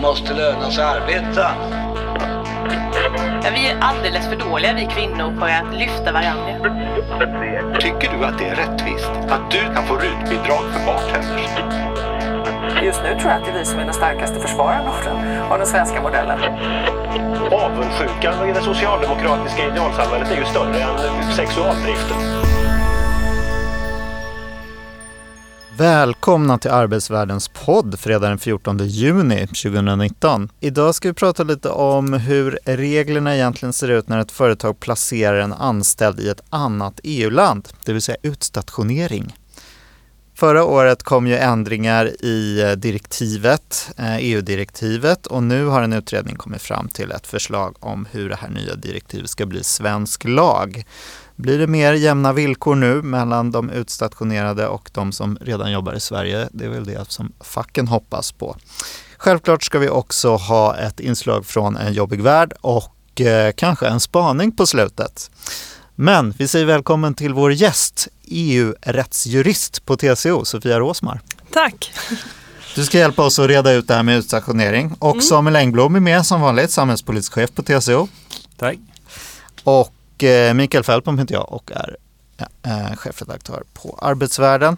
måste löna sig arbeta. Ja, vi är alldeles för dåliga vi kvinnor på att lyfta varandra. Tycker du att det är rättvist att du kan få rutbidrag för bartenders? Just nu tror jag att det är vi som är den starkaste den, av den svenska modellen. Avundsjukan i det socialdemokratiska idealsamhället är ju större än sexualdriften. Välkomna till Arbetsvärldens podd fredag den 14 juni 2019. Idag ska vi prata lite om hur reglerna egentligen ser ut när ett företag placerar en anställd i ett annat EU-land, det vill säga utstationering. Förra året kom ju ändringar i eh, direktivet, eh, e EU-direktivet och nu har en utredning kommit fram till ett förslag om hur det här nya direktivet ska bli svensk lag. Blir det mer jämna villkor nu mellan de utstationerade och de som redan jobbar i Sverige? Det är väl det som facken hoppas på. Självklart ska vi också ha ett inslag från en jobbig värld och eh, kanske en spaning på slutet. Men vi säger välkommen till vår gäst, EU-rättsjurist på TCO, Sofia Råsmar. Tack! Du ska hjälpa oss att reda ut det här med utstationering. Och mm. Samuel Engblom är med som vanligt, samhällspolitisk chef på TCO. Tack. Och Eh, Mikael Fältbom heter jag och är eh, eh, chefredaktör på Arbetsvärlden.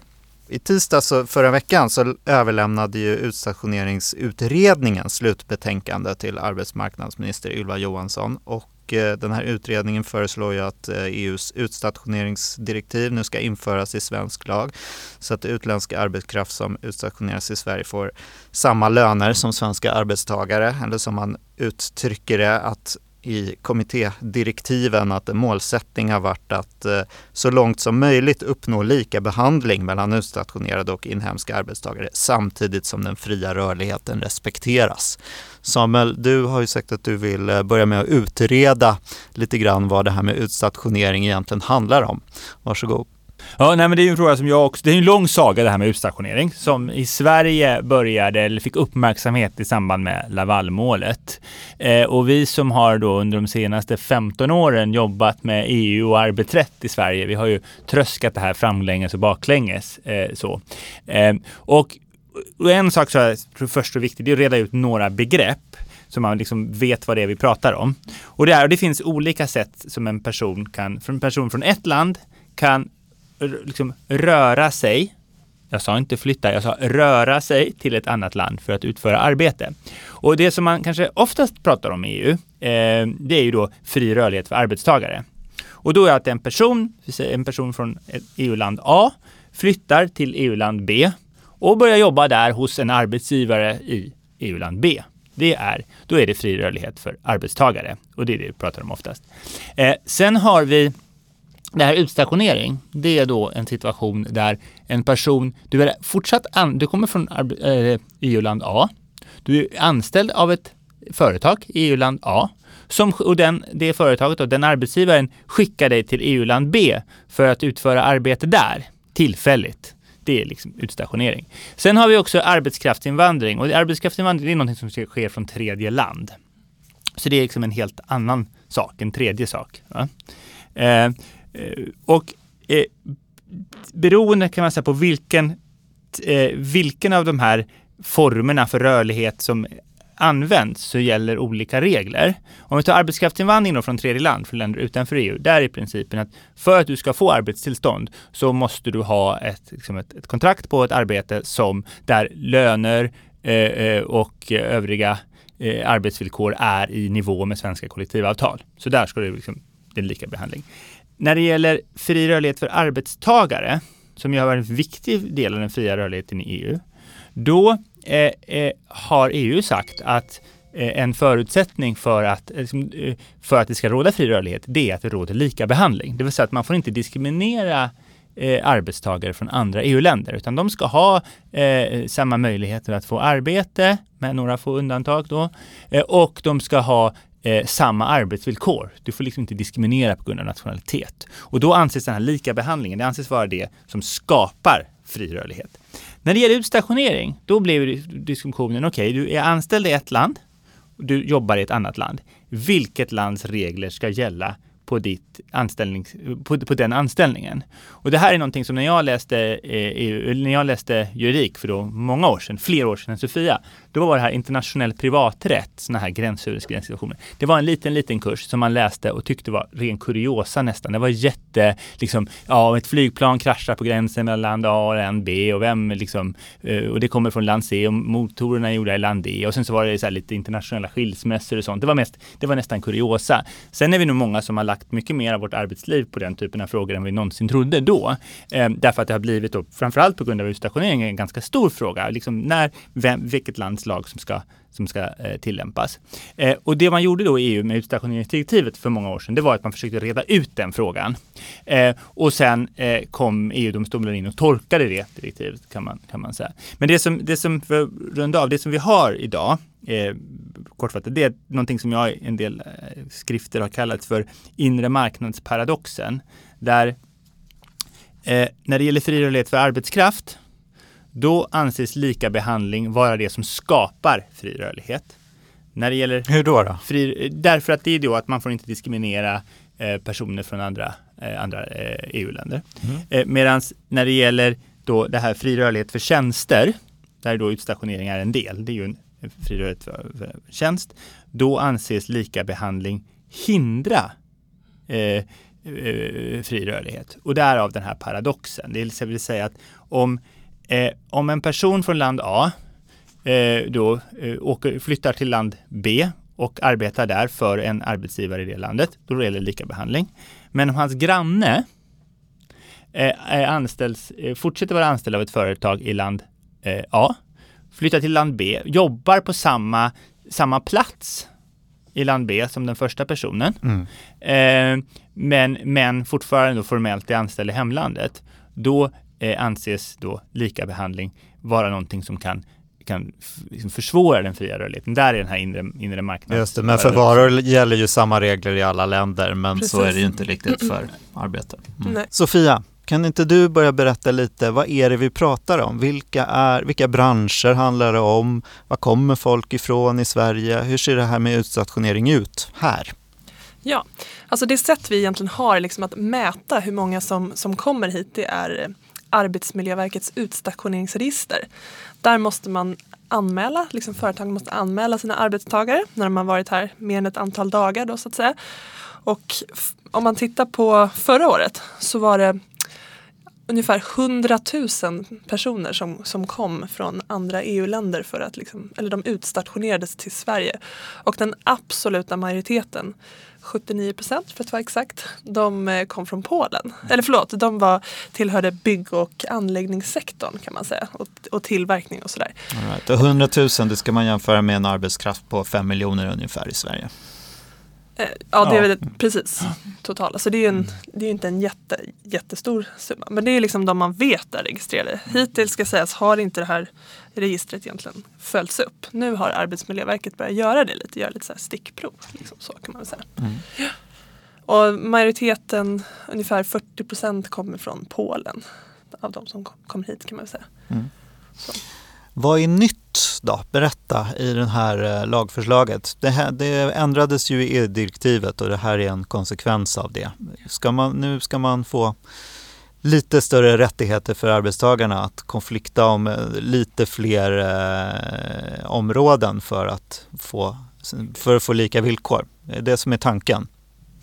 I tisdags förra veckan så överlämnade ju utstationeringsutredningen slutbetänkande till arbetsmarknadsminister Ylva Johansson och den här utredningen föreslår ju att e EUs utstationeringsdirektiv nu ska införas i svensk lag så att utländska arbetskraft som utstationeras i Sverige får samma löner som svenska arbetstagare eller som man uttrycker det att i kommittédirektiven att en målsättning har varit att eh, så långt som möjligt uppnå lika behandling mellan utstationerade och inhemska arbetstagare samtidigt som den fria rörligheten respekteras. Samuel, du har ju sagt att du vill eh, börja med att utreda lite grann vad det här med utstationering egentligen handlar om. Varsågod. Ja, nej, men det är ju en fråga som jag också, det är en lång saga det här med utstationering som i Sverige började eller fick uppmärksamhet i samband med Lavalmålet. Eh, och vi som har då under de senaste 15 åren jobbat med EU och arbetsrätt i Sverige, vi har ju tröskat det här framlänges och baklänges. Eh, så. Eh, och, och en sak som jag tror först och viktigt, det är att reda ut några begrepp så man liksom vet vad det är vi pratar om. Och det, är, och det finns olika sätt som en person kan, en person från ett land kan liksom röra sig. Jag sa inte flytta, jag sa röra sig till ett annat land för att utföra arbete. Och det som man kanske oftast pratar om i EU, eh, det är ju då fri rörlighet för arbetstagare. Och då är att en person, en person från EU-land e A flyttar till EU-land B och börjar jobba där hos en arbetsgivare i EU-land B. Det är, då är det fri rörlighet för arbetstagare och det är det vi pratar om oftast. Eh, sen har vi det här utstationering, det är då en situation där en person, du är fortsatt, an, du kommer från äh, eh, EU-land A, du är anställd av ett företag e i EU-land A, som, och den, det företaget och den arbetsgivaren skickar dig till EU-land B för att utföra arbete där, tillfälligt. Det är liksom utstationering. Sen har vi också arbetskraftsinvandring och arbetskraftsinvandring är någonting som sker från tredje land. Så det är liksom en helt annan sak, en tredje sak. Eh, Eh, Eh, och eh, beroende kan man säga på vilken, eh, vilken av de här formerna för rörlighet som används så gäller olika regler. Om vi tar arbetskraftsinvandring från tredje land, från länder utanför EU, där är principen att för att du ska få arbetstillstånd så måste du ha ett, liksom ett, ett kontrakt på ett arbete som där löner eh, eh och övriga eh, arbetsvillkor är i nivå med svenska kollektivavtal. Så där ska det liksom, det är lika behandling. När det gäller fri rörlighet för arbetstagare, som ju har varit en viktig del av den fria rörligheten i EU, då eh, eh, har EU sagt att eh, en förutsättning för att, eh, liksom, eh, för att det ska råda fri rörlighet, det är att det råder lika behandling. Det vill säga att man får inte diskriminera eh, arbetstagare från andra EU-länder, utan de ska ha eh, samma möjligheter att få arbete, med några få undantag då, eh, och de ska ha eh, samma arbetsvillkor. Du får liksom inte diskriminera på grund av nationalitet. Och då anses den här lika behandlingen, det anses vara det som skapar fri rörlighet. När det gäller utstationering, då blev diskussionen, okej, okay, du är anställd i ett land, du jobbar i ett annat land. Vilket lands regler ska gälla på, ditt anställning, på, på den anställningen. Och det här är någonting som när jag läste, eh, när jag läste juridik för då många år sedan, fler år sedan än Sofia, då var det här internationell privaträtt, sådana här gränsöverskridande situationer. Det var en liten, liten kurs som man läste och tyckte var ren kuriosa nästan. Det var jätte, liksom, ja, ett flygplan kraschar på gränsen mellan land A och land B och vem liksom, eh, och det kommer från land C och motorerna är gjorda i land D och sen så var det så lite internationella skilsmässor och sånt. Det var, mest, det var nästan kuriosa. Sen är vi nog många som har lagt mycket mer av vårt arbetsliv på den typen av frågor än vi någonsin trodde då. Eh, därför att det har blivit, då, framförallt på grund av utstationeringen, en ganska stor fråga. Liksom när, vem, vilket lag som ska som ska eh, tillämpas. Eh, och det man gjorde då i EU med utstationeringsdirektivet för många år sedan, det var att man försökte reda ut den frågan. Eh, och sen eh, kom EU-domstolen in och tolkade det direktivet kan man, kan man säga. Men det som, det som för runda av, det som vi har idag, eh, kortfattat, det är någonting som jag i en del eh, skrifter har kallat för inre marknadsparadoxen. Där eh, när det gäller fri rörlighet för arbetskraft då anses lika behandling vara det som skapar fri rörlighet. När det gäller Hur då? då? Fri, därför att det är då att man får inte diskriminera eh, personer från andra, eh, andra eh, EU-länder. Mm. Eh, Medan när det gäller då det här fri rörlighet för tjänster, där då utstationering är en del, det är ju en fri rörlighet för, för tjänst, då anses lika behandling hindra eh, eh, fri rörlighet. Och därav den här paradoxen. Det vill säga att om Eh, om en person från land A eh, då eh, åker, flyttar till land B och arbetar där för en arbetsgivare i det landet, då gäller lika behandling. Men om hans granne eh, anställs, eh, fortsätter vara anställd av ett företag i land eh, A, flyttar till land B, jobbar på samma, samma plats i land B som den första personen, mm. men, men fortfarande formellt är anställd i hemlandet, då eh, anses då lika behandling vara någonting som kan kan liksom försvåra den fria rörligheten. Där är den här inre, inre marknaden. Just det, men för varor gäller ju samma regler i alla länder, men Precis. så är det ju inte riktigt för arbete. Mm. Sofia, kan inte du börja berätta lite, vad är det vi pratar om? Vilka, är, vilka branscher handlar det om? Var kommer folk ifrån i Sverige? Hur ser det här med utstationering ut här? Ja, alltså det sätt vi egentligen har liksom att mäta hur många som, som kommer hit, det är Arbetsmiljöverkets utstationeringsregister. Där måste man anmäla, liksom företagen måste anmäla sina arbetstagare när de har varit här mer än ett antal dagar då så att säga. Och om man tittar på förra året så var det ungefär 100 000 personer som, som kom från andra EU-länder för att liksom, eller de utstationerades till Sverige. Och den absoluta majoriteten 79 procent för att vara exakt, de eh, kom från Polen. Eller förlåt, de var, tillhörde bygg och anläggningssektorn kan man säga och, och tillverkning och sådär. right. och 100 000 det ska man jämföra med en arbetskraft på 5 miljoner ungefär i Sverige. Ja, det är väl precis totala. Så det är ju en, det är inte en jätte, jättestor summa. Men det är liksom de man vet är registrerade. Hittills ska sägas har inte det här registret egentligen följts upp. Nu har Arbetsmiljöverket börjat göra det lite, göra lite så stickprov. Liksom så kan man säga. Mm. Och majoriteten, ungefär 40 procent, kommer från Polen. Av de som kommer hit kan man säga. Mm. Vad är nytt då? Berätta i det här eh, lagförslaget. Det, här, det ändrades ju i EU-direktivet och det här är en konsekvens av det. Ska man, nu ska man få lite större rättigheter för arbetstagarna att konflikta om eh, lite fler eh, områden för att, få, för att få lika villkor. Det är det som är tanken.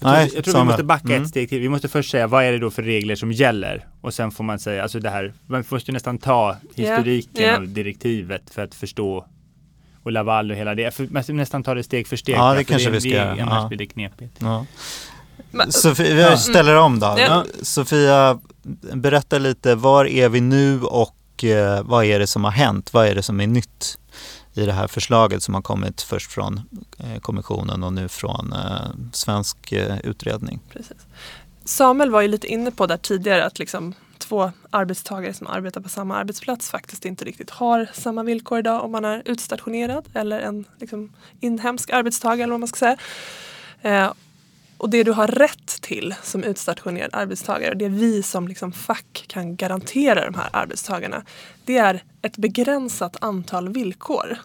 Jag tror, jag tror vi måste backa mm. ett steg till. Vi måste först säga vad är det då för regler som gäller? Och sen får man säga, alltså det här, man måste nästan ta historiken yeah. Yeah. av direktivet för att förstå och Laval och hela det. För, man måste nästan ta det steg för steg. Ja, det kanske det, vi ska göra. Annars ja. blir det knepigt. Ja. Sofia, vi ställer om då. Ja. Sofia, berätta lite, var är vi nu och eh, vad är det som har hänt? Vad är det som är nytt i det här förslaget som har kommit först från eh, kommissionen och nu från eh, svensk eh, utredning? Precis. Samuel var ju lite inne på där tidigare att liksom två arbetstagare som arbetar på samma arbetsplats faktiskt inte riktigt har samma villkor idag om man är utstationerad eller en liksom, inhemsk arbetstagare eller vad man ska säga. Eh, och det du har rätt till som utstationerad arbetstagare, det vi som liksom fack kan garantera de här arbetstagarna, det är ett begränsat antal villkor.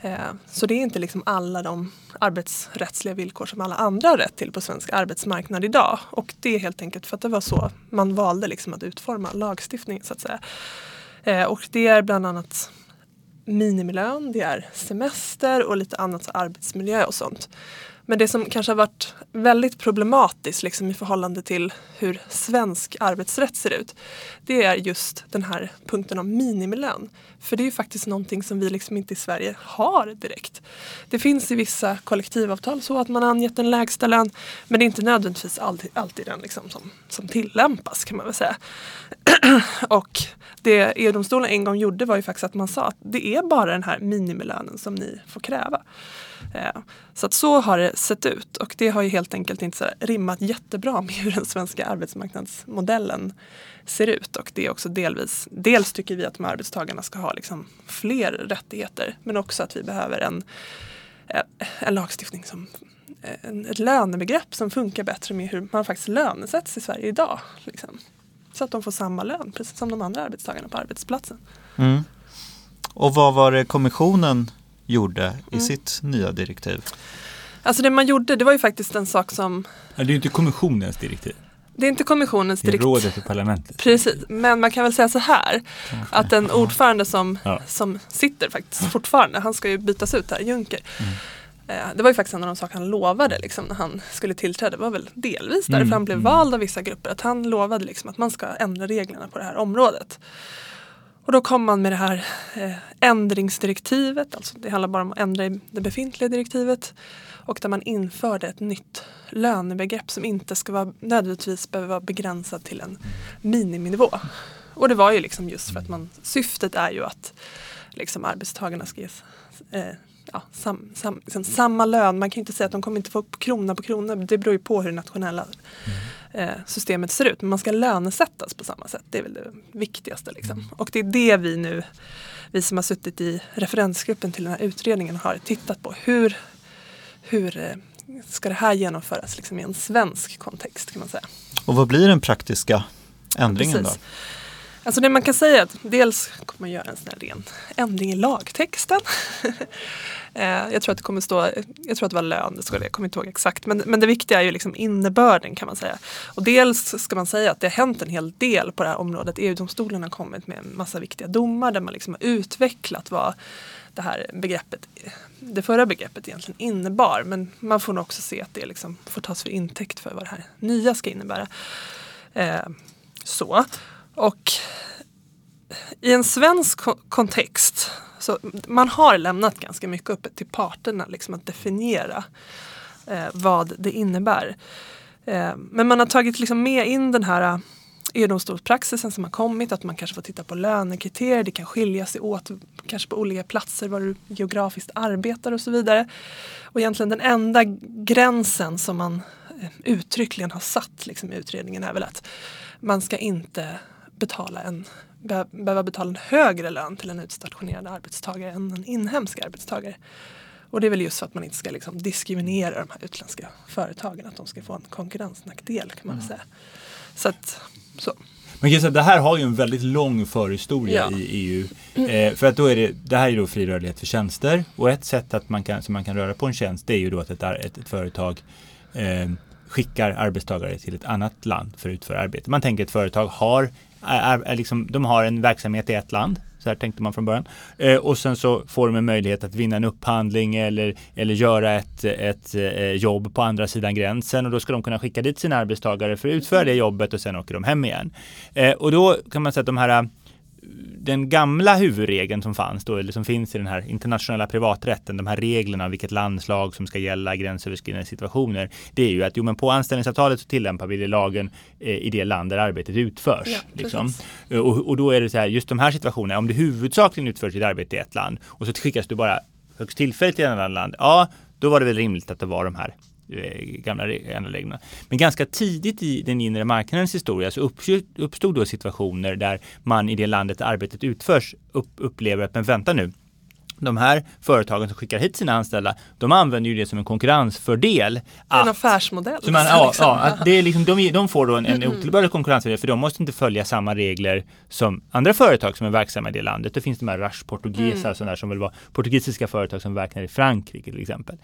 Eh, så det är inte liksom alla de arbetsrättsliga villkor som alla andra har rätt till på svensk arbetsmarknad idag. Och det är helt enkelt för att det var så man valde liksom att utforma lagstiftningen så att säga. Eh, och det är bland annat minimilön, det är semester och lite annat arbetsmiljö och sånt. Men det som kanske har varit väldigt problematiskt liksom, i förhållande till hur svensk arbetsrätt ser ut. Det är just den här punkten om minimilön. För det är ju faktiskt någonting som vi liksom inte i Sverige har direkt. Det finns i vissa kollektivavtal så att man har angett en lägsta lön. Men det är inte nödvändigtvis alltid, alltid den liksom som, som tillämpas kan man väl säga. Och det EU-domstolen en gång gjorde var ju faktiskt att man sa att det är bara den här minimilönen som ni får kräva. Eh, så att så har det sett ut och det har ju helt enkelt inte så rimmat jättebra med hur den svenska arbetsmarknadsmodellen ser ut. Och det är också delvis, dels tycker vi att de arbetstagarna ska ha liksom fler rättigheter men också att vi behöver en, eh, en lagstiftning som eh, ett lönebegrepp som funkar bättre med hur man faktiskt lönesätts i Sverige idag. Liksom. Så att de får samma lön precis som de andra arbetstagarna på arbetsplatsen. Mm. Och vad var det kommissionen gjorde i Mm. sitt nya direktiv? Alltså det man gjorde, det var ju faktiskt en sak som, det är ju inte kommissionens direktiv. det är inte kommissionens Det är direktiv. rådet och parlamentet. Precis, men man kan väl säga så här att den ordförande som, Ja. som sitter faktiskt fortfarande, han ska ju bytas ut här, Juncker. Eh, Det var ju faktiskt en av de saker han lovade liksom, när han skulle tillträda. Det var väl delvis därför Mm, han blev mm. vald av vissa grupper. Att han lovade liksom att man ska ändra reglerna på det här området. Och då kom man med det här eh, ändringsdirektivet. Alltså det handlar bara om att ändra i det befintliga direktivet. Och där man införde ett nytt lönebegrepp som inte ska vara, nödvändigtvis behöver vara begränsat till en miniminivå. Och det var ju liksom just för att man, syftet är ju att liksom arbetstagarna ska ges eh, ja, sam, sam, liksom samma lön. Man kan ju inte säga att de kommer inte få krona på krona. Det beror ju på hur det nationella mm systemet ser ut. Men man ska lönesättas på samma sätt. Det är väl det viktigaste. Liksom. Och det är det vi nu, vi som har suttit i referensgruppen till den här utredningen har tittat på. Hur, hur eh, ska det här genomföras liksom, i en svensk kontext kan man säga. Och vad blir den praktiska ändringen Precis. då? Alltså det man kan säga är att dels kommer man göra en sån här ren ändring i lagtexten. Eh, jag tror att det kommer stå, jag tror att det var lön, det skulle jag kommer inte ihåg exakt. Men, men det viktiga är ju liksom innebörden kan man säga. Och dels ska man säga att det har hänt en hel del på det här området. EU-domstolen har kommit med en massa viktiga domar där man liksom har utvecklat vad det här begreppet, det förra begreppet egentligen innebar. Men man får nog också se att det liksom får tas för intäkt för vad det här nya ska innebära. Eh, så. Och i en svensk kontext, så man har lämnat ganska mycket öppet till parterna liksom att definiera eh, vad det innebär. Eh, men man har tagit liksom med in den här eh, EU-domstolspraxisen som har kommit, att man kanske får titta på lönekriterier, det kan skilja sig åt kanske på olika platser var du geografiskt arbetar och så vidare. Och egentligen den enda gränsen som man eh, uttryckligen har satt liksom, i utredningen är väl att man ska inte betala en, be, behöva betala en högre lön till en utstationerad arbetstagare än en inhemsk arbetstagare. Och det är väl just för att man inte ska liksom diskriminera de här utländska företagen, att de ska få en konkurrensnackdel kan man väl säga. Så att, så. Men säga, det här har ju en väldigt lång förhistoria Ja. i EU. Eh, för att då är det, det här är då fri rörlighet för tjänster och ett sätt att man kan, som man kan röra på en tjänst det är ju då att ett, ett, ett företag eh, skickar arbetstagare till ett annat land för att utföra arbete. Man tänker att ett företag har, är, är liksom, de har en verksamhet i ett land. Så här tänkte man från början. Eh, och sen så får de en möjlighet att vinna en upphandling eller, eller göra ett, ett eh, jobb på andra sidan gränsen och då ska de kunna skicka dit sina arbetstagare för att utföra det jobbet och sen åker de hem igen. Eh, och då kan man säga att de här den gamla huvudregeln som fanns då, eller som finns i den här internationella privaträtten, de här reglerna, vilket landslag som ska gälla gränsöverskridande situationer, det är ju att jo, men på anställningsavtalet så tillämpar vi det lagen eh, i det land där arbetet utförs. Ja, liksom. Eh, och, och då är det så här, just de här situationerna, om det huvudsakligen utförs ett arbete i ett land och så skickas du bara högst tillfälligt till ett annat land, ja, då var det väl rimligt att det var de här Eh, gamla anläggningarna. Men ganska tidigt i den inre marknadens historia så uppstod, uppstod då situationer där man i det landet där arbetet utförs upp, upplever att men vänta nu, de här företagen som skickar hit sina anställda, de använder ju det som en konkurrensfördel. En att- affärsmodell. så man, ja, liksom. ja, att det är liksom, de, de får då en, en otillbörlig konkurrensfördel för de måste inte följa samma regler som andra företag som är verksamma i det landet. Det finns de här Rush Portuguesa och sådana där som vill vara portugisiska företag som verkar i Frankrike till exempel.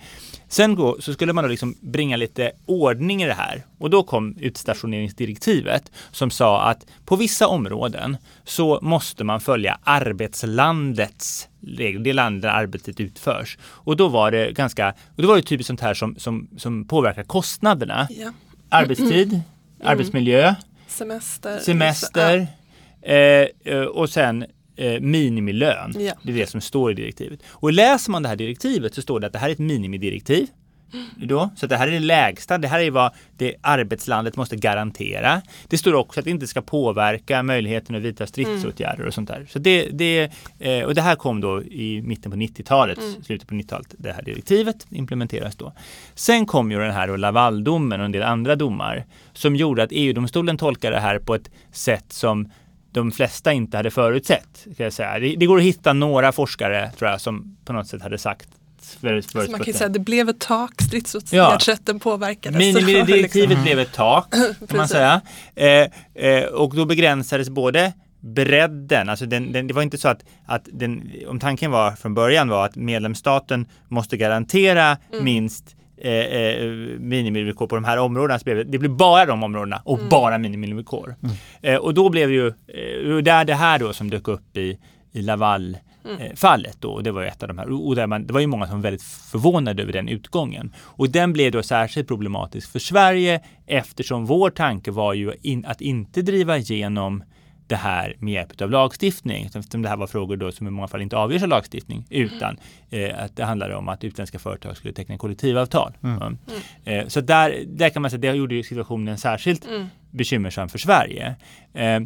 Sen gå, så skulle man då liksom bringa lite ordning i det här och då kom utstationeringsdirektivet som sa att på vissa områden så måste man följa arbetslandets regler, det land där arbetet utförs. Och då var det ganska, och då var det typiskt sånt här som, som, som påverkar kostnaderna. Ja. Arbetstid, arbetsmiljö, Semester. semester eh, eh, och sen eh, minimilön. Ja. Det är det som står i direktivet. Och läser man det här direktivet så står det att det här är ett minimidirektiv. Då, så det här är det lägsta. Det här är vad det arbetslandet måste garantera. Det står också att det inte ska påverka möjligheten att vidta stridsåtgärder och sånt där. Så det, det, eh, och det här kom då i mitten på 90-talet, slutet på 90-talet, det här direktivet implementeras då. Sen kom ju den här då Lavaldomen och en del andra domar som gjorde att EU-domstolen tolkade det här på ett sätt som de flesta inte hade förutsett. Ska jag säga. Det, det går att hitta några forskare tror jag som på något sätt hade sagt Så man kan ju säga att det blev ett tak, stridsåtgärdsrätten påverkades. Minimidirektivet Liksom. blev ett tak kan man säga. Eh, eh, och då begränsades både bredden, alltså den, den, det var inte så att, att den, om tanken var från början var att medlemsstaten måste garantera Mm. minst eh, eh, minimivillkor på de här områdena. Så blev det, det blev bara de områdena och Mm. bara minimivillkor. Eh, och då blev det ju, eh, där det här då som dök upp i, i Laval Mm. eh, fallet då, och det var ju ett av de här, och där man, det var ju många som var väldigt förvånade över den utgången. Och den blev då särskilt problematisk för Sverige eftersom vår tanke var ju in, att inte driva igenom det här med hjälp av lagstiftning. Eftersom det här var frågor då som i många fall inte avgörs av lagstiftning utan eh, att det handlade om att utländska företag skulle teckna kollektivavtal. Ja. Eh, så där, där kan man säga att det gjorde ju situationen särskilt bekymmersam för Sverige. Eh,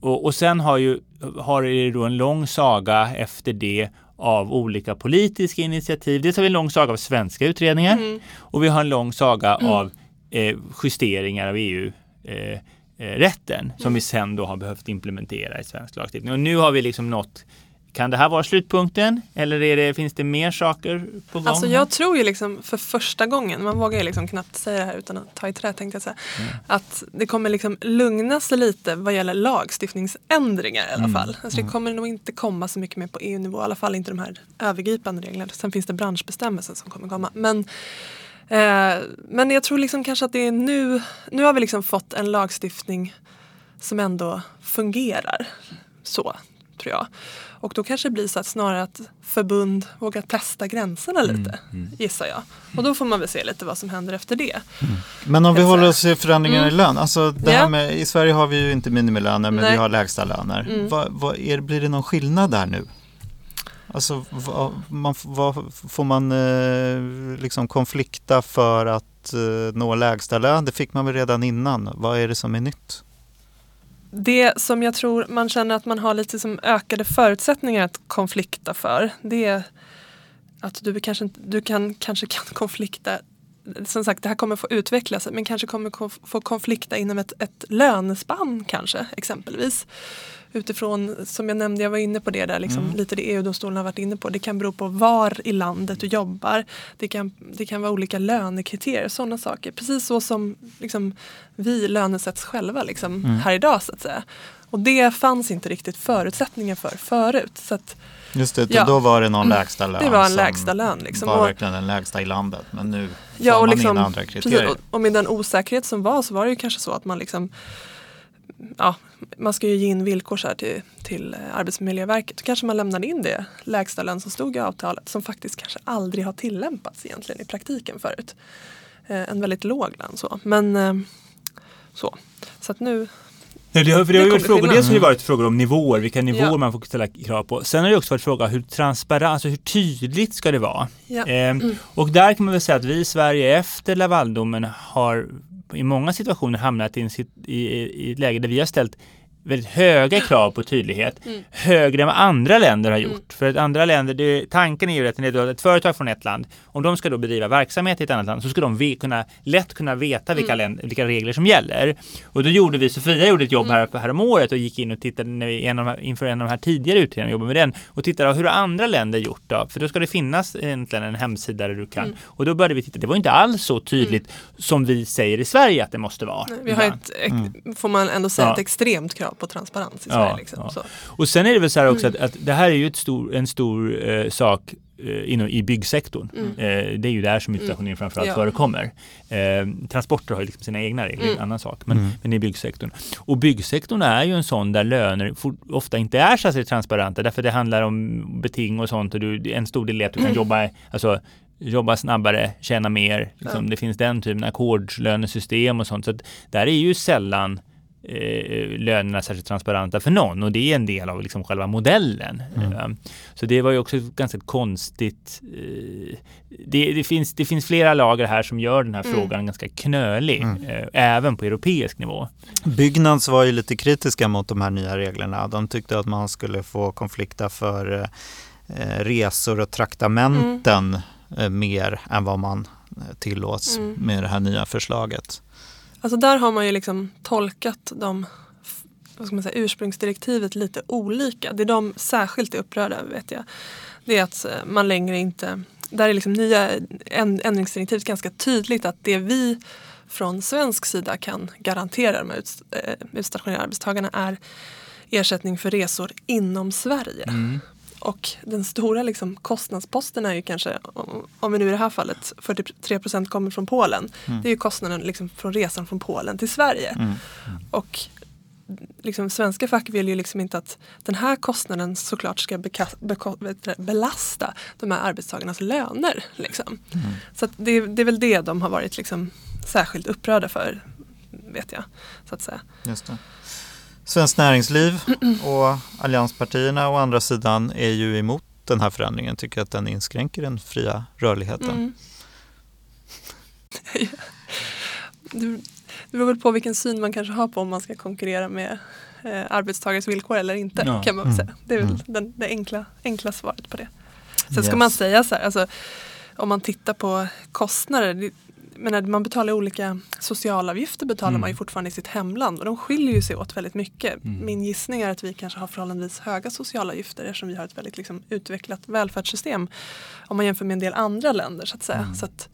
och, och sen har ju har det då en lång saga efter det av olika politiska initiativ. Dels har vi en lång saga av svenska utredningar och vi har en lång saga av eh, justeringar av EU eh, eh, som vi sen då har behövt implementera i svensk lagstiftning. Och nu har vi liksom nått kan det här vara slutpunkten eller är det, finns det mer saker på gång? Alltså jag tror ju liksom för första gången, man vågar ju liksom knappt säga det här utan att ta i trä tänkte jag säga, att det kommer liksom lugna sig lite vad gäller lagstiftningsändringar i alla fall. Alltså det kommer nog inte komma så mycket mer på EU-nivå, i alla fall inte de här övergripande reglerna. Sen finns det branschbestämmelser som kommer komma. Men, eh, men jag tror liksom kanske att det är nu, nu har vi liksom fått en lagstiftning som ändå fungerar. Så tror jag. Och då kanske det blir så att snarare att förbund vågar testa gränserna lite, gissar jag. Och då får man väl se lite vad som händer efter det. Men om vi håller oss till förändringar i lön. Alltså det här Ja. med, I Sverige har vi ju inte minimilöner men Nej. vi har lägsta löner. Vad, vad är, blir det någon skillnad där nu? Alltså vad, man, får man eh, liksom konflikta för att eh, nå lägsta lön? Det fick man väl redan innan. Vad är det som är nytt? Det som jag tror man känner att man har lite som ökade förutsättningar att konflikta för, det är att du kanske, du kan, kanske kan konflikta som sagt, det här kommer få utvecklas men kanske kommer konf- få konflikta inom ett, ett lönespann kanske exempelvis. Utifrån, som jag nämnde, jag var inne på det där, liksom, lite det EU-domstolen har varit inne på. Det kan bero på var i landet du jobbar. Det kan, det kan vara olika lönekriterier, sådana saker. Precis så som liksom, vi lönesätts själva liksom, här idag så att säga. Och det fanns inte riktigt förutsättningar för förut. Så att, Just det, Ja. då var det någon lägsta lön. Det var en lägsta lön, liksom. var verkligen den lägsta i landet. Men nu Ja, och man liksom, in andra precis, kriterier. och, och med den osäkerhet som var så var det ju kanske så att man liksom Ja, man ska ju ge in villkor så här till, till eh, Arbetsmiljöverket. Då kanske man lämnade in det lägsta lön som stod i avtalet som faktiskt kanske aldrig har tillämpats egentligen i praktiken förut. Eh, en väldigt låg lön så. Men eh, så. Så att nu, Ja, det har, för det Det har varit frågor, dels har det varit frågor om nivåer, vilka nivåer Ja. man får ställa krav på. Sen har det också varit fråga hur transparent, alltså hur tydligt ska det vara? ja. Ehm, Och där kan man väl säga att vi i Sverige efter Lavaldomen har i många situationer hamnat i, en, i, i ett läge där vi har ställt väldigt höga krav på tydlighet. Högre än vad andra länder har gjort. För att andra länder, det, tanken är ju att det är ett företag från ett land, om de ska då bedriva verksamhet i ett annat land så ska de kunna, lätt kunna veta vilka, länder, vilka regler som gäller. Och då gjorde vi, Sofia gjorde ett jobb här, här om året och gick in och tittade när vi, en av, inför en av de här tidigare utredningarna, jobbade med den och tittade hur andra länder gjort då? För då ska det finnas egentligen en hemsida där du kan. Och då började vi titta, det var inte alls så tydligt som vi säger i Sverige att det måste vara. Vi har ett, får man ändå säga, Ja. ett extremt krav på transparens i Ja, Sverige. Liksom. ja. Så. Och sen är det väl så här också att, att det här är ju ett stor, en stor eh, sak eh, inom, i byggsektorn. Eh, det är ju där som utstationering framförallt Ja. förekommer. Eh, transporter har ju liksom sina egna regler, en annan sak. Men, men i byggsektorn. Och byggsektorn är ju en sån där löner for, ofta inte är särskilt transparenta därför det handlar om beting och sånt och du, en stor del är att du kan jobba, alltså jobba snabbare, tjäna mer. Liksom. Det finns den typen av ackordslönesystem och sånt. Så att där är ju sällan eh, lönerna särskilt transparenta för någon och det är en del av liksom själva modellen. Eh, Så det var ju också ganska konstigt. Eh, det, det, finns, det finns flera lager här som gör den här frågan ganska knölig, eh, även på europeisk nivå. Byggnads var ju lite kritiska mot de här nya reglerna. De tyckte att man skulle få konflikta för resor och traktamenten eh, mer än vad man tillåts med det här nya förslaget. Alltså där har man ju liksom tolkat de vad ska man säga, ursprungsdirektivet lite olika. Det de särskilt är upprörda över vet jag. Det är att eh, man längre inte, där är liksom nya ändringsdirektivet ganska tydligt att det vi från svensk sida kan garantera de här ut, eh, utstationerade arbetstagarna är ersättning för resor inom Sverige. Mm. Och den stora liksom, kostnadsposten är ju kanske, om- vi nu i det här fallet 43 procent kommer från Polen. Det är ju kostnaden liksom, från resan från Polen till Sverige. Och liksom, svenska fack vill ju liksom inte att den här kostnaden såklart ska belasta de här arbetstagarnas löner. Liksom. Så att det, det är väl det de har varit liksom, särskilt upprörda för, vet jag. Så att säga. Just det. Svenskt Näringsliv och allianspartierna å andra sidan är ju emot den här förändringen, tycker att den inskränker den fria rörligheten. Mm. Det, beror väl på vilken syn man kanske har på om man ska konkurrera med eh, arbetstagares villkor eller inte. Ja. kan man väl säga. Det är väl den, det enkla, enkla svaret på det. Sen ska man säga så här, alltså, om man tittar på kostnader. Det, men man betalar olika socialavgifter betalar man ju fortfarande i sitt hemland och de skiljer ju sig åt väldigt mycket. Min gissning är att vi kanske har förhållandevis höga socialavgifter eftersom vi har ett väldigt liksom, utvecklat välfärdssystem om man jämför med en del andra länder så att säga. Så att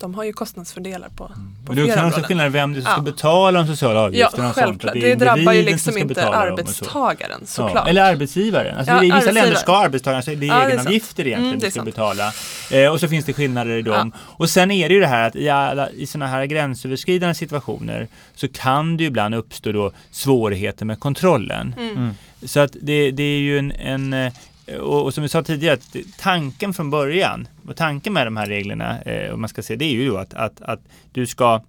de har ju kostnadsfördelar på, på det är flera också områden. skillnad vem det ska Ja. betala de sociala Ja, avgifterna sånt. självklart. Det, är drabbar ju liksom inte och så. arbetstagaren Ja, såklart. eller arbetsgivaren. Alltså Ja, I vissa länder ska arbetstagaren, så det är Ja, det är egenavgifter egentligen Mm, det är ska sant. betala. Eh, och så finns det skillnader i dem. Och sen är det ju det här att i, alla, i sådana här gränsöverskridande situationer så kan det ju ibland uppstå då svårigheter med kontrollen. Mm. Så att det, det är ju en, en eh, och, och som vi sa tidigare, tanken från början och tanken med de här reglerna, eh, om man ska se, det är ju att, att, att du ska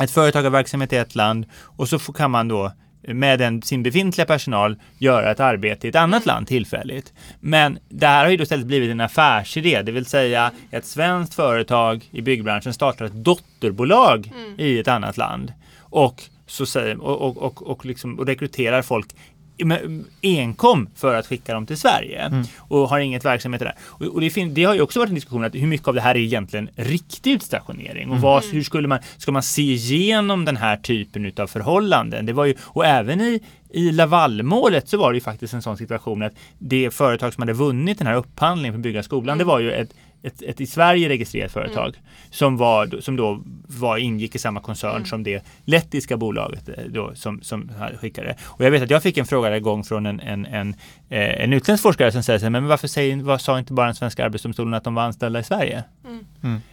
ett företag har verksamhet i ett land och så får, kan man då med den, sin befintliga personal göra ett arbete i ett annat land tillfälligt. Men det här har ju då istället blivit en affärsidé, det vill säga ett svenskt företag i byggbranschen startar ett dotterbolag i ett annat land och, så säger, och, och, och, och, liksom, och rekryterar folk enkom för att skicka dem till Sverige och har inget verksamhet där. Och, och det, fin- det har ju också varit en diskussion att hur mycket av det här är egentligen riktig utstationering och vad, hur skulle man, ska man se igenom den här typen utav förhållanden? Det var ju, och även i, i Lavalmålet så var det ju faktiskt en sån situation att det företag som hade vunnit den här upphandlingen för att bygga skolan, det var ju ett ett, ett i Sverige registrerat företag som, var, som då var, ingick i samma koncern som det lettiska bolaget eh, då, som, som skickade. Och jag vet att jag fick en fråga en gång från en, en, en, en utländsk forskare som säger så här, men varför säger, vad sa inte bara den svenska arbetsdomstolen att de var anställda i Sverige?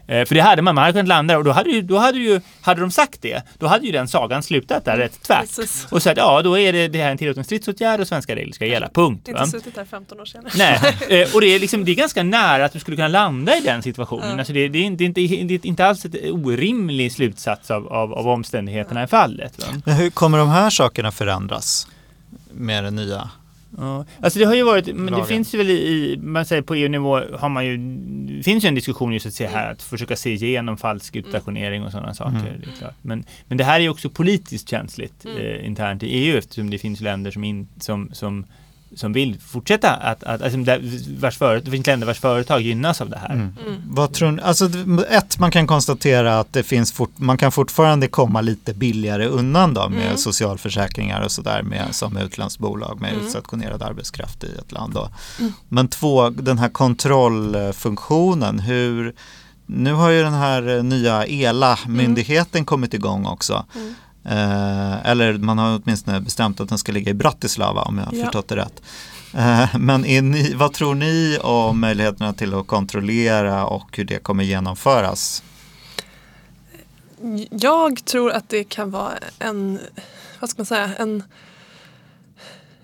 Eh, för det hade man, man hade kunnat landa och då hade, ju, då hade, ju, hade de sagt det, då hade ju den sagan slutat där rätt tvärt. Precis. Och sagt, ja då är det, det här en tillåten stridsåtgärd och svenska regler ska gälla, punkt. Inte va? suttit där 15 år senare. Nej, eh, och det är, liksom, det är ganska nära att du skulle kunna landa i den situationen. Alltså det, det, är inte, det, är inte, det är inte alls ett orimlig slutsats av, av, av omständigheterna i fallet. Va? Men hur kommer de här sakerna förändras med det nya Ja. Alltså det har ju varit, men det Lagen. finns ju väl i, man säger på EU-nivå har man ju, det finns ju en diskussion just att se här, att försöka se igenom falsk utstationering och sådana saker. Mm. Det är klart. Men, men det här är ju också politiskt känsligt Mm. eh, internt i EU eftersom det finns länder som, in, som, som, som vill fortsätta att, att alltså där, vars företag, det finns länder vars företag gynnas av det här. Mm. Vad tror ni? Alltså, ett, man kan konstatera att det finns fort, man kan fortfarande komma lite billigare undan då med Mm. socialförsäkringar och sådär med, som utländsk bolag med Mm. utstationerad arbetskraft i ett land. Då. Men två, den här kontrollfunktionen, hur nu har ju den här eh, nya ELA-myndigheten kommit igång också. Eh, eller man har åtminstone bestämt att den ska ligga i Bratislava om jag har Ja. förstått det rätt. Eh, men ni, vad tror ni om möjligheterna till att kontrollera och hur det kommer genomföras? Jag tror att det kan vara en, vad ska man säga, en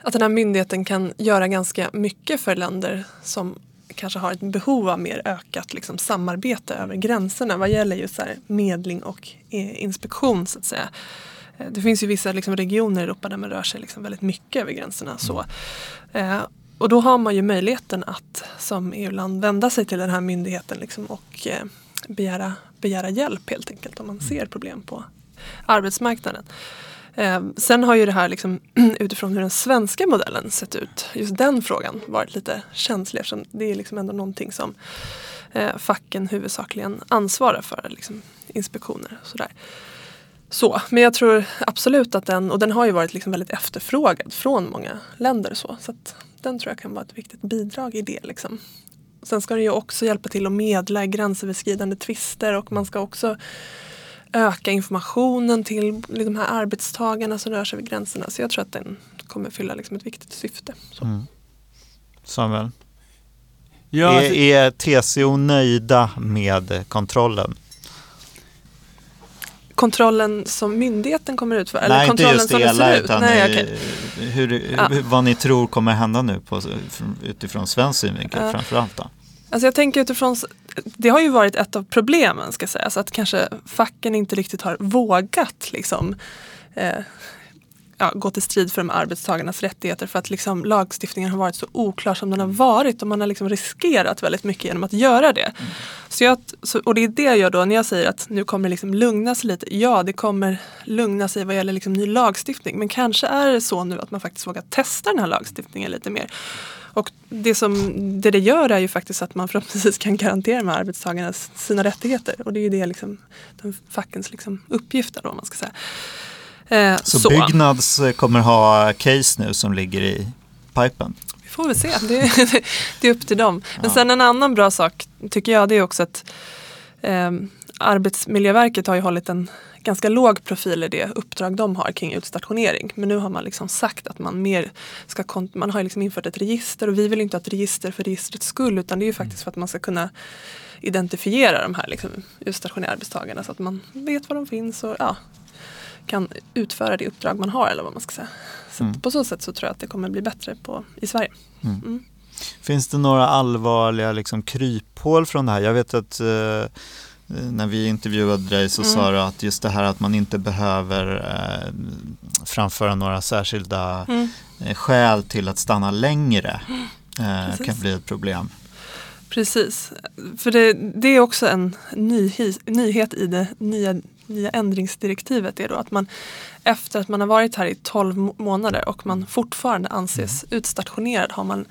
att den här myndigheten kan göra ganska mycket för länder som kanske har ett behov av mer ökat liksom, samarbete över gränserna vad gäller just så här, medling och eh, inspektion så att säga. Eh, Det finns ju vissa liksom, regioner i Europa där man rör sig liksom, väldigt mycket över gränserna. Så. Eh, och då har man ju möjligheten att som EU-land vända sig till den här myndigheten liksom, och eh, begära, begära hjälp helt enkelt om man ser problem på arbetsmarknaden. Eh, sen har ju det här liksom, utifrån hur den svenska modellen sett ut, just den frågan varit lite känslig eftersom det är liksom ändå någonting som eh, facken huvudsakligen ansvarar för, liksom, inspektioner och sådär. Så, men jag tror absolut att den, och den har ju varit liksom väldigt efterfrågad från många länder så, så att den tror jag kan vara ett viktigt bidrag i det. Liksom. Sen ska den ju också hjälpa till att medla gränsöverskridande tvister och man ska också öka informationen till de här arbetstagarna som rör sig över gränserna. Så jag tror att den kommer fylla liksom ett viktigt syfte. Så. Samuel, Ja, är, alltså, är TCO nöjda med kontrollen? Kontrollen som myndigheten kommer utföra? eller Nej, inte kontrollen just det hela utan Nej, okej. hur, Ja. vad ni tror kommer hända nu på, utifrån svensk synvinkel Ja. framförallt då? Alltså jag tänker utifrån, det har ju varit ett av problemen ska sägas, att kanske facken inte riktigt har vågat liksom, eh, ja, gå till strid för de arbetstagarnas rättigheter för att liksom, lagstiftningen har varit så oklar som den har varit och man har liksom riskerat väldigt mycket genom att göra det. Så jag, så, och det är det jag gör då när jag säger att nu kommer det liksom lugna sig lite. Ja, det kommer lugna sig vad gäller liksom ny lagstiftning men kanske är det så nu att man faktiskt vågar testa den här lagstiftningen lite mer. Och det som det, det gör är ju faktiskt att man förhoppningsvis kan garantera de här arbetstagarna sina rättigheter. Och det är ju det liksom, den fackens liksom uppgift då, om man ska säga. Eh, Så, Byggnads eh, kommer ha case nu som ligger i pipen? Vi får väl se, det, det är upp till dem. Men Ja. sen en annan bra sak tycker jag det är också att eh, Arbetsmiljöverket har ju hållit en ganska låg profil i det uppdrag de har kring utstationering. Men nu har man liksom sagt att man mer ska, man har liksom infört ett register och vi vill inte ha ett register för registrets skull utan det är ju faktiskt för att man ska kunna identifiera de här liksom, utstationerade arbetstagarna så att man vet var de finns och ja, kan utföra det uppdrag man har eller vad man ska säga. Så Mm. på så sätt så tror jag att det kommer bli bättre på, i Sverige. Mm. Finns det några allvarliga liksom, kryphål från det här? Jag vet att eh, när vi intervjuade dig så Mm. sa du att just det här att man inte behöver eh, framföra några särskilda Mm. eh, skäl till att stanna längre eh, kan bli ett problem. Precis, för det, det är också en nyhi, nyhet i det nya, nya ändringsdirektivet. är då att man efter att man har varit här i 12 må- månader och man fortfarande anses utstationerad har man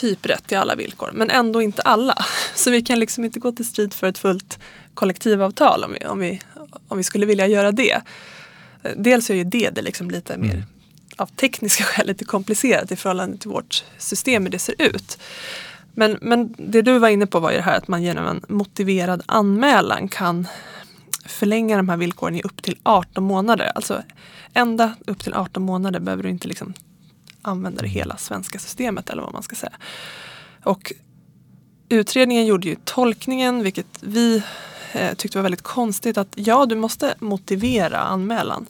typ rätt till alla villkor men ändå inte alla. Så vi kan liksom inte gå till strid för ett fullt kollektivavtal om vi, om vi, om vi skulle vilja göra det. Dels är ju det, det liksom lite mer av tekniska skäl lite komplicerat i förhållande till vårt system hur det ser ut. Men, men det du var inne på var ju det här att man genom en motiverad anmälan kan förlänga de här villkoren i upp till 18 månader. Alltså ända upp till 18 månader behöver du inte liksom använda det hela svenska systemet eller vad man ska säga. Och utredningen gjorde ju tolkningen, vilket vi eh, tyckte var väldigt konstigt, att ja, du måste motivera anmälan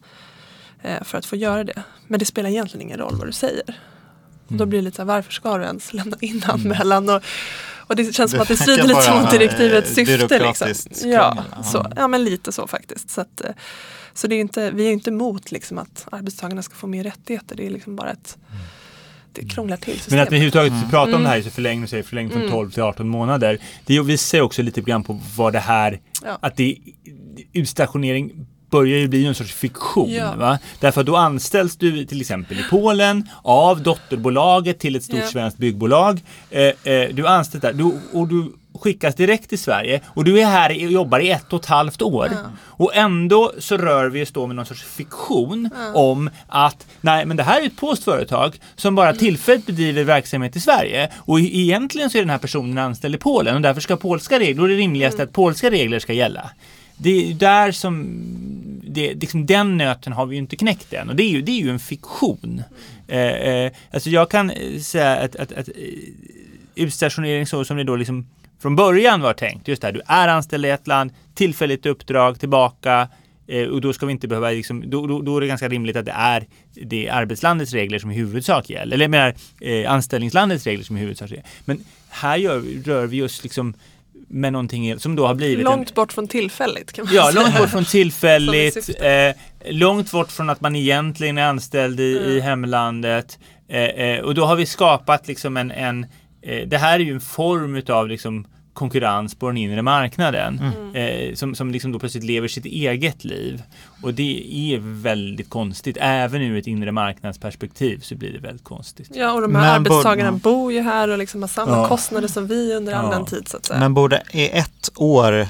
eh, för att få göra det. Men det spelar egentligen ingen roll vad du säger. Och då blir det lite så här, varför ska du ens lämna in anmälan? Och, och det känns som Det att det strider lite mot direktivets eh, syfte. Liksom. Ja. så, ja, men lite så faktiskt. Så, att, eh, så det är inte, vi är inte emot liksom, att arbetstagarna ska få mer rättigheter. Det är liksom bara ett det krånglar till systemet. Men att vi överhuvudtaget Mm. pratar om det här i förlängning, är förlängning från 12 till 18 månader. Det visar också lite grann på vad det här, Ja. att det utstationering börjar ju bli en sorts fiktion. Ja. Va? Därför att då anställs du till exempel i Polen av dotterbolaget till ett stort Ja. svenskt byggbolag. Eh, eh, du anställs där du, och du skickas direkt till Sverige och du är här och jobbar i ett och ett halvt år. Och ändå så rör vi oss då med någon sorts fiktion om att nej men det här är ett polskt företag som bara tillfälligt bedriver verksamhet i Sverige. Och egentligen så är den här personen anställd i Polen och därför ska polska regler, och det rimligaste att polska regler ska gälla. Det är där som, det, liksom den nöten har vi ju inte knäckt än. Och det är ju, det är ju en fiktion. Eh, eh, alltså jag kan eh, säga att, att, att eh, utstationering så som det då liksom från början var tänkt, just det här, du är anställd i ett land, tillfälligt uppdrag, tillbaka eh, och då ska vi inte behöva, liksom, då, då, då är det ganska rimligt att det är det arbetslandets regler som i huvudsak gäller, eller jag menar eh, anställningslandets regler som i huvudsak gäller. Men här gör, rör vi oss liksom med någonting som då har blivit en, Långt bort från tillfälligt kan man Ja, säga. långt bort från tillfälligt. Eh, långt bort från att man egentligen är anställd i, i Mm. hemlandet. Eh, eh, och då har vi skapat liksom en, en eh, det här är ju en form utav liksom konkurrens på den inre marknaden. Mm. Eh, som, som liksom då plötsligt lever sitt eget liv. Och det är väldigt konstigt. Även ur ett inre marknadsperspektiv så blir det väldigt konstigt. Ja, och de här Men arbetstagarna borde- bor ju här och liksom har samma Ja. kostnader som vi under all Ja. den tid så att säga. Men borde, är ett år,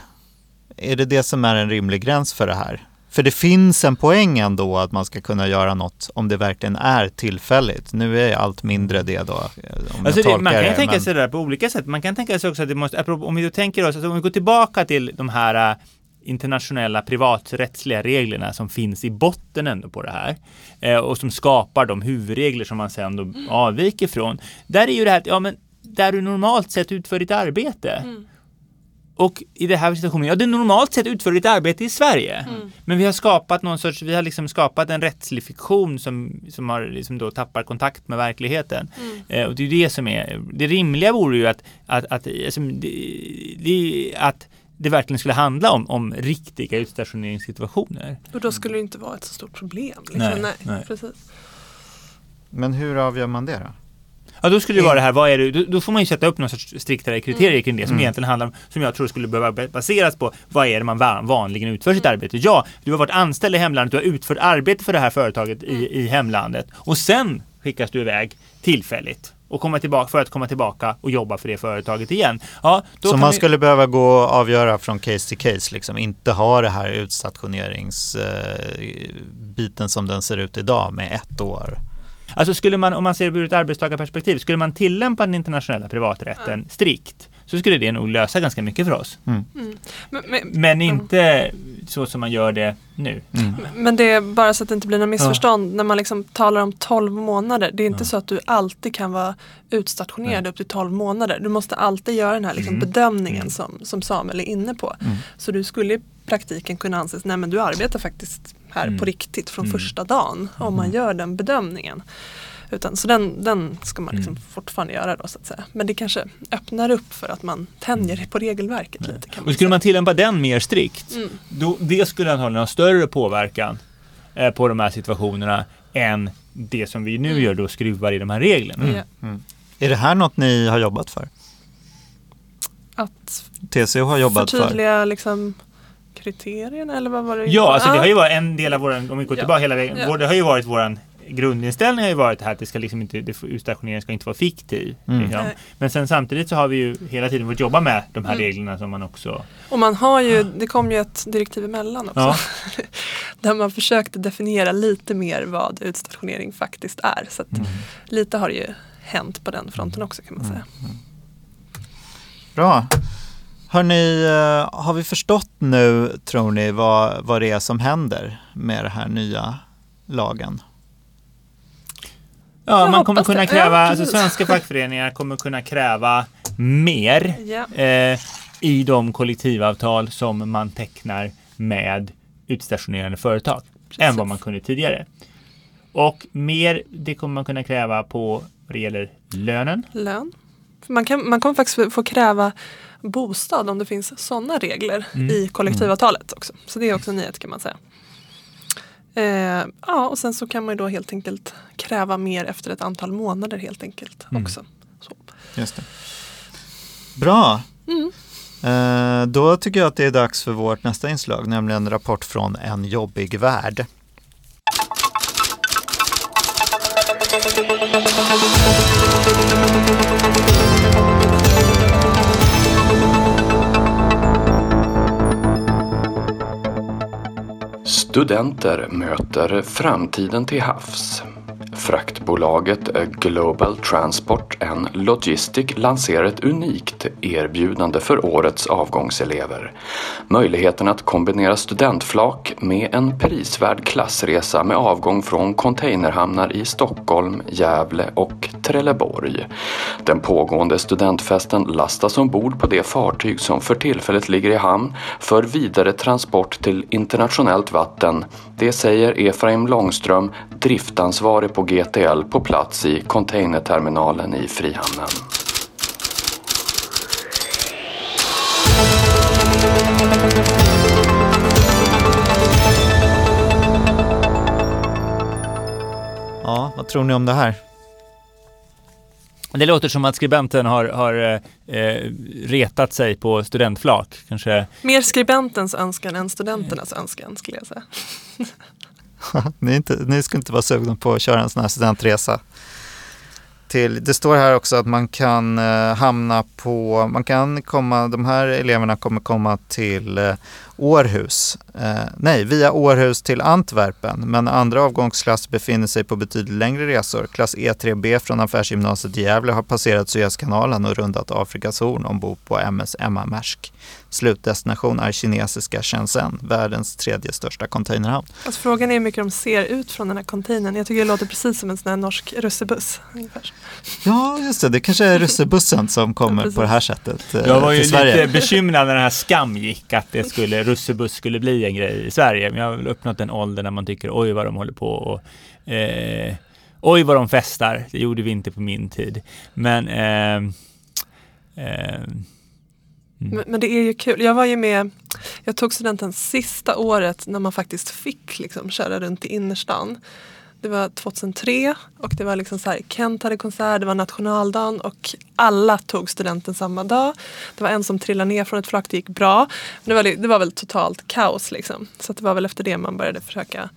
är det det som är en rimlig gräns för det här? För det finns en poäng ändå att man ska kunna göra något om det verkligen är tillfälligt. Nu är allt mindre det då. Om Alltså det, man kan ju det, tänka men- sig det där på olika sätt. Man kan tänka sig också att det måste, om vi då tänker oss, alltså om vi går tillbaka till de här äh, internationella privaträttsliga reglerna som finns i botten ändå på det här eh, och som skapar de huvudregler som man sen då avviker från. Där är ju det här, att, ja men där du normalt sett utför ditt arbete. Och i den här situationen, ja det är normalt sett utför ditt arbete i Sverige. Men vi har skapat någon sorts, vi har liksom skapat en rättslig fiktion som, som har liksom då tappar kontakt med verkligheten. Eh, och det är det som är, det rimliga vore ju att, att, att, alltså, det, det, att det verkligen skulle handla om, om riktiga utstationeringssituationer. Och då skulle det inte vara ett så stort problem. Liksom. Nej, Nej, nej. Precis. Men hur avgör man det då? Ja, då skulle det vara det här, vad är det, då, då får man ju sätta upp någon sorts striktare kriterier kring det som Mm. egentligen handlar om, som jag tror skulle behöva baseras på, vad är det man van- vanligen utför sitt arbete? Ja, du har varit anställd i hemlandet, du har utfört arbete för det här företaget i, i hemlandet och sen skickas du iväg tillfälligt och komma tillbaka för att komma tillbaka och jobba för det företaget igen. Ja, då Så man vi- skulle behöva gå och avgöra från case till case, liksom inte ha det här utstationeringsbiten som den ser ut idag med ett år. Alltså skulle man, om man ser det ur ett arbetstagarperspektiv, skulle man tillämpa den internationella privaträtten strikt så skulle det nog lösa ganska mycket för oss. Men, men, Men inte så som man gör det nu. men det är bara så att det inte blir några missförstånd. När man liksom talar om 12 månader. Det är inte så att du alltid kan vara utstationerad upp till 12 månader. Du måste alltid göra den här liksom Mm. bedömningen som, som Samuel är inne på. Så du skulle i praktiken kunna anses, nej men du arbetar faktiskt här Mm. på riktigt från första dagen. Om man gör den bedömningen. Utan, så den, den ska man liksom fortfarande göra då så att säga. Men det kanske öppnar upp för att man tänjer på regelverket lite. Kan man Och skulle säga. man tillämpa den mer strikt, Mm. då, det skulle antagligen ha större påverkan eh, på de här situationerna än det som vi nu gör då skruvar i de här reglerna. Mm. Är det här något ni har jobbat för? Att TCO har jobbat för? förtydliga liksom kriterierna eller vad var det? Ja, alltså det har ju varit en del av våran, om vi går Ja. tillbaka hela vägen, Ja. det har ju varit våran grundinställning har ju varit här att det ska liksom inte, det, utstationeringen ska inte vara fiktiv. Mm. Liksom. Men sen samtidigt så har vi ju hela tiden fått jobba med de här Mm. reglerna som man också... Och man har ju, det kom ju ett direktiv emellan också. Ja. där man försökte definiera lite mer vad utstationering faktiskt är. Så att lite har det ju hänt på den fronten också kan man säga. Bra. Hörni, eh, har vi förstått nu, tror ni, vad, vad det är som händer med den här nya lagen? Ja, Jag man kommer kunna kräva, alltså precis. svenska fackföreningar kommer kunna kräva mer Ja. eh, i de kollektivavtal som man tecknar med utstationerande företag än vad man kunde tidigare. Och mer, det kommer man kunna kräva på vad det gäller lönen. Lön. Man, kan, man kommer faktiskt få kräva bostad om det finns sådana regler Mm. i kollektivavtalet också. Så det är också en nyhet kan man säga. Eh, ja, och sen så kan man ju då helt enkelt kräva mer efter ett antal månader helt enkelt Mm. också. Så. Just det. Bra. Mm. Eh, då tycker jag att det är dags för vårt nästa inslag, nämligen Rapport från en jobbig värld. Studenter möter framtiden till havs. Fraktbolaget Global Transport and Logistic lanserar ett unikt erbjudande för årets avgångselever. Möjligheten att kombinera studentflak med en prisvärd klassresa med avgång från containerhamnar i Stockholm, Gävle och Trelleborg. Den pågående studentfesten lastas ombord på det fartyg som för tillfället ligger i hamn för vidare transport till internationellt vatten. Det säger Efraim Långström, driftansvarig på GTL på plats i containerterminalen i Frihamnen. Ja, vad tror ni om det här? Det låter som att skribenten har, har eh, retat sig på studentflak. Kanske Mer skribentens önskan än studenternas önskan skulle jag säga. ni, inte, ni skulle inte vara sugna på att köra en sån här studentresa. Till, det står här också att man kan eh, hamna på, man kan komma, de här eleverna kommer komma till eh, Århus, eh, nej via Århus till Antwerpen, men andra avgångsklass befinner sig på betydligt längre resor. Klass E3B från Affärsgymnasiet i Gävle har passerat Suezkanalen och rundat Afrikas horn ombord på MS Emma Maersk. Slutdestination är kinesiska Shenzhen, världens tredje största containerhamn. Alltså, frågan är hur mycket de ser ut från den här containern. Jag tycker det låter precis som en sån här norsk russebuss. Ungefär. Ja, just det. Det kanske är russebussen som kommer precis. på det här sättet eh, Jag var ju lite bekymrad när den här skam gick att det skulle, russebuss skulle bli en grej i Sverige. Men jag har väl uppnått en ålder när man tycker oj vad de håller på och eh, oj vad de festar. Det gjorde vi inte på min tid. Men eh, Mm. Men, men det är ju kul. Jag var ju med, jag tog studenten sista året när man faktiskt fick liksom köra runt i innerstan. Det var 2003 och det var liksom så här, Kent hade konsert, det var nationaldagen och alla tog studenten samma dag. Det var en som trillade ner från ett flak, det gick bra. Men det var, det var väl totalt kaos liksom. Så att det var väl efter det man började försöka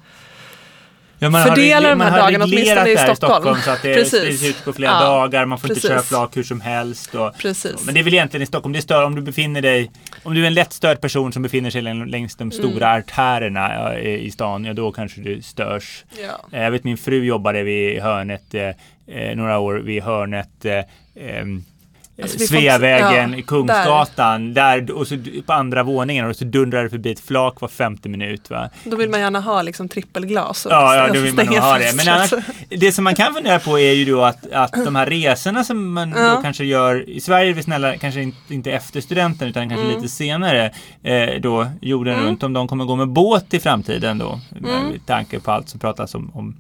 Ja, man Fördela har, de här dagarna, åtminstone i det här Stockholm. så att det Precis. sprids ut på flera Ja, dagar. Man får inte precis. köra flak hur som helst. Och, Precis. Men det är väl egentligen i Stockholm, det stör om du befinner dig, om du är en lättstörd person som befinner sig längs de stora Mm. artärerna i i stan, ja då kanske du störs. Ja. Eh, Jag vet min fru jobbade vid hörnet eh, eh, några år vid hörnet eh, ehm, Alltså, Sveavägen, ja, i Kungsgatan, där. och så på andra våningen och så dundrar det förbi ett flak var femte minut. Va? Då vill man gärna ha liksom trippelglas. och Ja, ja, då vill man ha det. Men annars, det som man kan fundera på är ju då att, att de här resorna som man Ja. då kanske gör, i Sverige är vi snälla, kanske in- inte efter studenten utan kanske Mm. lite senare, eh, då jorden Mm. runt, om de kommer gå med båt i framtiden då, Mm. med tanke på allt som pratas om, om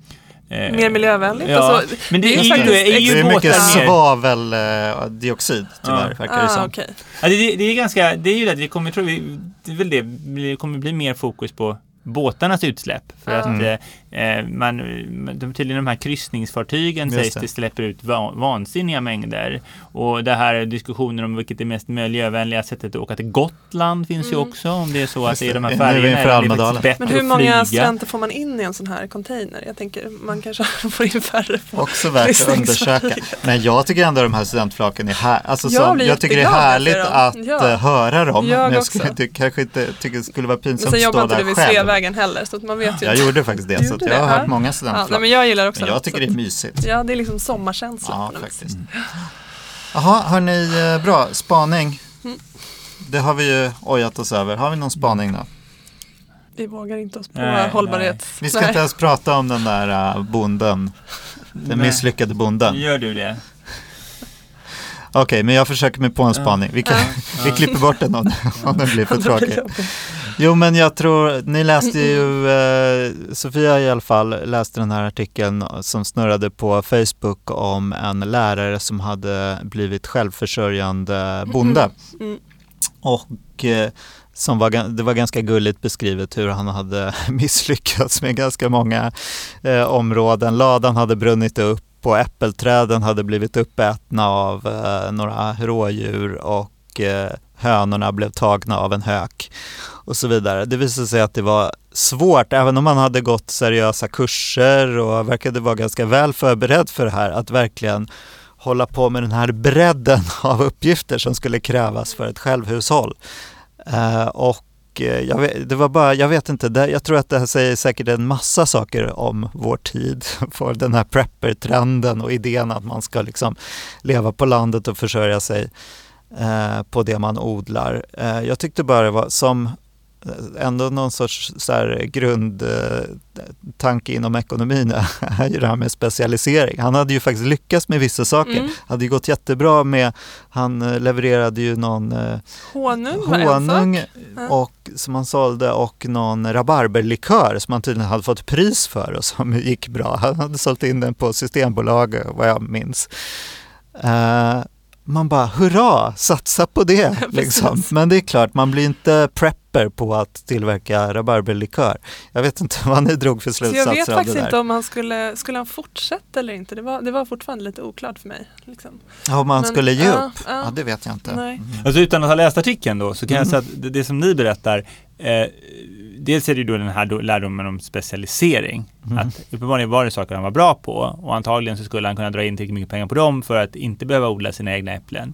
eh, Mer miljövänligt. Ja, Alltså, men det, det är ju, är ju Det är mycket svaveldioxid tyvärr, Ja. verkar det ah, som. okej. Ja, det, det, det är ganska, det är ju det, vi kommer, tror vi, det är väl det, det kommer bli mer fokus på båtarnas utsläpp. För att Mm. eh, eh, man, de, tydligen de här kryssningsfartygen Just sägs det. det släpper ut va, vansinniga mängder. Och det här diskussionen om vilket är mest miljövänliga sättet att åka till Gotland finns ju Mm. också. Om det är så Just att det är de här det. Det faktiskt Men hur många studenter får man in i en sån här container? Jag tänker man kanske får in färre Också värt att undersöka. Men jag tycker ändå de här studentflaken är här. Alltså, Jag som, jag tycker det är härligt att. Ja. eh, höra dem. Jag men jag skulle, kanske inte tycker det skulle vara pinsamt sen att jobbar stå inte du där vid själv. Sveavägen heller så att man vet ju Jag inte. gjorde faktiskt det, så gjorde jag har det? hört många Ja, studentflak. nej, men jag gillar också Men jag tycker det är mysigt. Ja, det är liksom sommarkänsla Ja, faktiskt. Jaha, hörni, eh, bra. Spaning. Mm. Det har vi ju ojat oss över. Har vi någon spaning då? Vi vågar inte oss på Nej, hållbarhet. Vi ska Nej. inte ens prata om den där uh, bonden. Den Nej. misslyckade bonden. Gör du det? Okej, men jag försöker mig på en spaning. Vi, kan, vi klipper bort den om, om den blir för Det tråkig. Jo, men jag tror, ni läste ju, eh, Sofia i alla fall läste den här artikeln som snurrade på Facebook om en lärare som hade blivit självförsörjande bonde. Mm. Och eh, som var, det var ganska gulligt beskrivet hur han hade misslyckats med ganska många eh, områden. Ladan hade brunnit upp och äppelträden hade blivit uppätna av eh, några rådjur och eh, hönorna blev tagna av en hök och så vidare. Det visade sig att det var svårt, även om man hade gått seriösa kurser och verkade vara ganska väl förberedd för det här, att verkligen hålla på med den här bredden av uppgifter som skulle krävas för ett självhushåll. Eh, och eh, jag vet, det var bara, jag vet inte, det, jag tror att det här säger säkert en massa saker om vår tid. För den här prepper-trenden och idén att man ska liksom leva på landet och försörja sig eh, på det man odlar. Eh, jag tyckte bara det var som eh, ändå någon sorts så här grundtanke inom ekonomin är ju det här med specialisering. Han hade ju faktiskt lyckats med vissa saker. Mm. hade ju gått jättebra med, han levererade ju någon Honung honung och, som han sålde och någon rabarberlikör som han tydligen hade fått pris för och som gick bra. Han hade sålt in den på Systembolaget vad jag minns. Man bara hurra, satsa på det. liksom. Men det är klart, man blir inte prepper på att tillverka rabarberlikör. Jag vet inte vad ni drog för Så jag slutsatser vet av faktiskt det inte där. om han skulle, skulle han fortsätta eller inte. Det var, det var fortfarande lite oklart för mig. Liksom. Ja, Om man Men, skulle ge ja, upp? ja. Ja, det vet jag inte. Nej. Alltså utan att ha läst artikeln då så kan jag säga att det, det som ni berättar eh, Dels är det ju då den här då, lärdomen om specialisering. Att uppenbarligen var det saker han var bra på och antagligen så skulle han kunna dra in tillräckligt mycket pengar på dem för att inte behöva odla sina egna äpplen.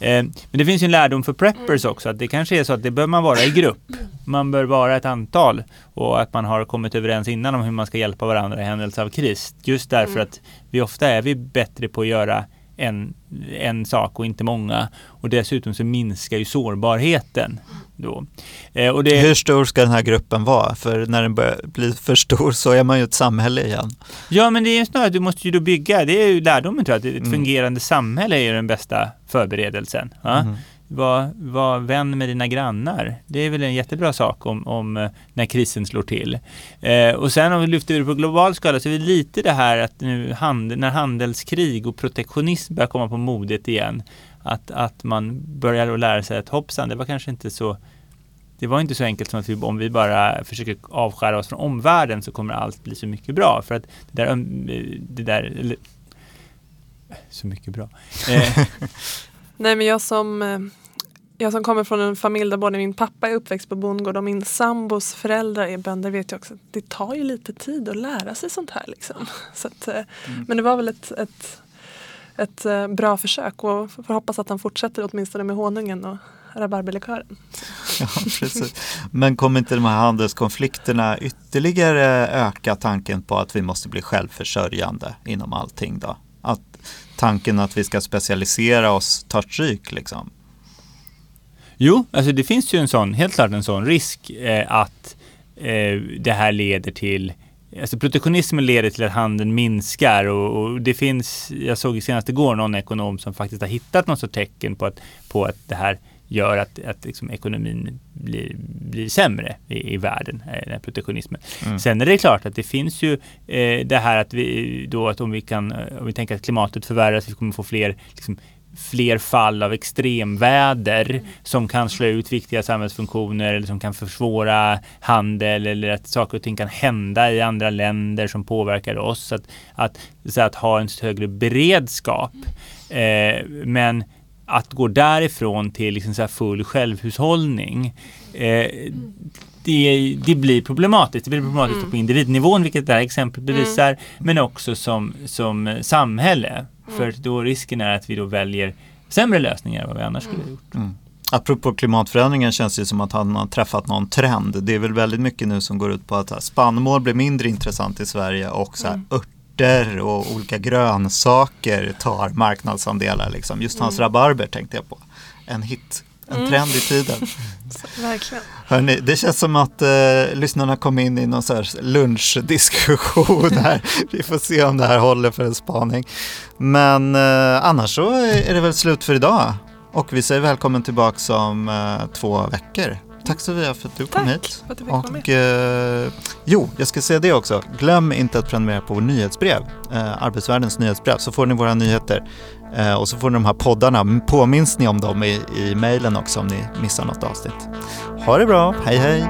Eh, men det finns ju en lärdom för preppers också att det kanske är så att det bör man vara i grupp. Man bör vara ett antal och att man har kommit överens innan om hur man ska hjälpa varandra i händelse av kris. Just därför att vi ofta är vi bättre på att göra en, en sak och inte många. Och dessutom så minskar ju sårbarheten. Då. Eh, och det, Hur stor ska den här gruppen vara? För när den börjar bli för stor så är man ju ett samhälle igen. ja men det är ju snarare att du måste ju då bygga, det är ju lärdomen tror jag, att ett Mm. fungerande samhälle är ju den bästa förberedelsen. Ja? Mm. Var, var vän med dina grannar. Det är väl en jättebra sak om, om eh, när krisen slår till. Eh, och sen om vi lyfter det på global skala så är det lite det här att nu hand, när handelskrig och protektionism börjar komma på modet igen. Att, att man börjar att lära sig att hoppsan, det var kanske inte så det var inte så enkelt som att vi, om vi bara försöker avskära oss från omvärlden så kommer allt bli så mycket bra. För att det där, öm- det där eller, så mycket bra. Eh, Nej men jag som, eh, jag som kommer från en familj där både min pappa är uppväxt på bondgård och min sambos föräldrar är bönder vet jag också att det tar ju lite tid att lära sig sånt här. Liksom. Så att, eh, Men det var väl ett, ett, ett eh, bra försök och får hoppas att han fortsätter åtminstone med honungen och rabarberlikören. Ja, precis. Men kommer inte de här handelskonflikterna ytterligare öka tanken på att vi måste bli självförsörjande inom allting då? Att tanken att vi ska specialisera oss tar stryk liksom? Jo, alltså det finns ju en sån, helt klart en sån risk eh, att eh, det här leder till Alltså protektionismen leder till att handeln minskar och, och det finns, jag såg senast igår någon ekonom som faktiskt har hittat något sorts tecken på att, på att det här gör att, att liksom ekonomin blir, blir sämre i, i världen, eh, den här protektionismen. Sen är det klart att det finns ju eh, det här att vi då att om vi kan, eh, om vi tänker att klimatet förvärras, vi kommer få fler liksom, fler fall av extremväder som kan slå ut viktiga samhällsfunktioner eller som kan försvåra handel eller att saker och ting kan hända i andra länder som påverkar oss. Att, att, så att ha en högre beredskap. Eh, men att gå därifrån till liksom så full självhushållning eh, det, det blir problematiskt. Det blir problematiskt på individnivån, vilket det här exemplet bevisar, men också som, som samhälle. För då risken är att vi då väljer sämre lösningar än vad vi annars skulle ha gjort. Apropå klimatförändringen känns det som att han har träffat någon trend. Det är väl väldigt mycket nu som går ut på att spannmål blir mindre intressant i Sverige och så här, örter och olika grönsaker tar marknadsandelar. Liksom. Just hans rabarber tänkte jag på. En hit, en trend i tiden. Verkligen. Hörrni, det känns som att eh, lyssnarna kom in i någon så här lunchdiskussion här. Vi får se om det här håller för en spaning. Men eh, annars så är det väl slut för idag. Och vi säger välkommen tillbaka om eh, två veckor tack Sofia för att du kom Tack hit. för att du fick Och eh, jo, jag ska säga det också. Glöm inte att prenumerera på vår nyhetsbrev, eh, Arbetsvärldens nyhetsbrev, så får ni våra nyheter. Eh, och så får ni de här poddarna, påminns ni om dem i, i mejlen också om ni missar något avsnitt. Ha det bra, hej hej!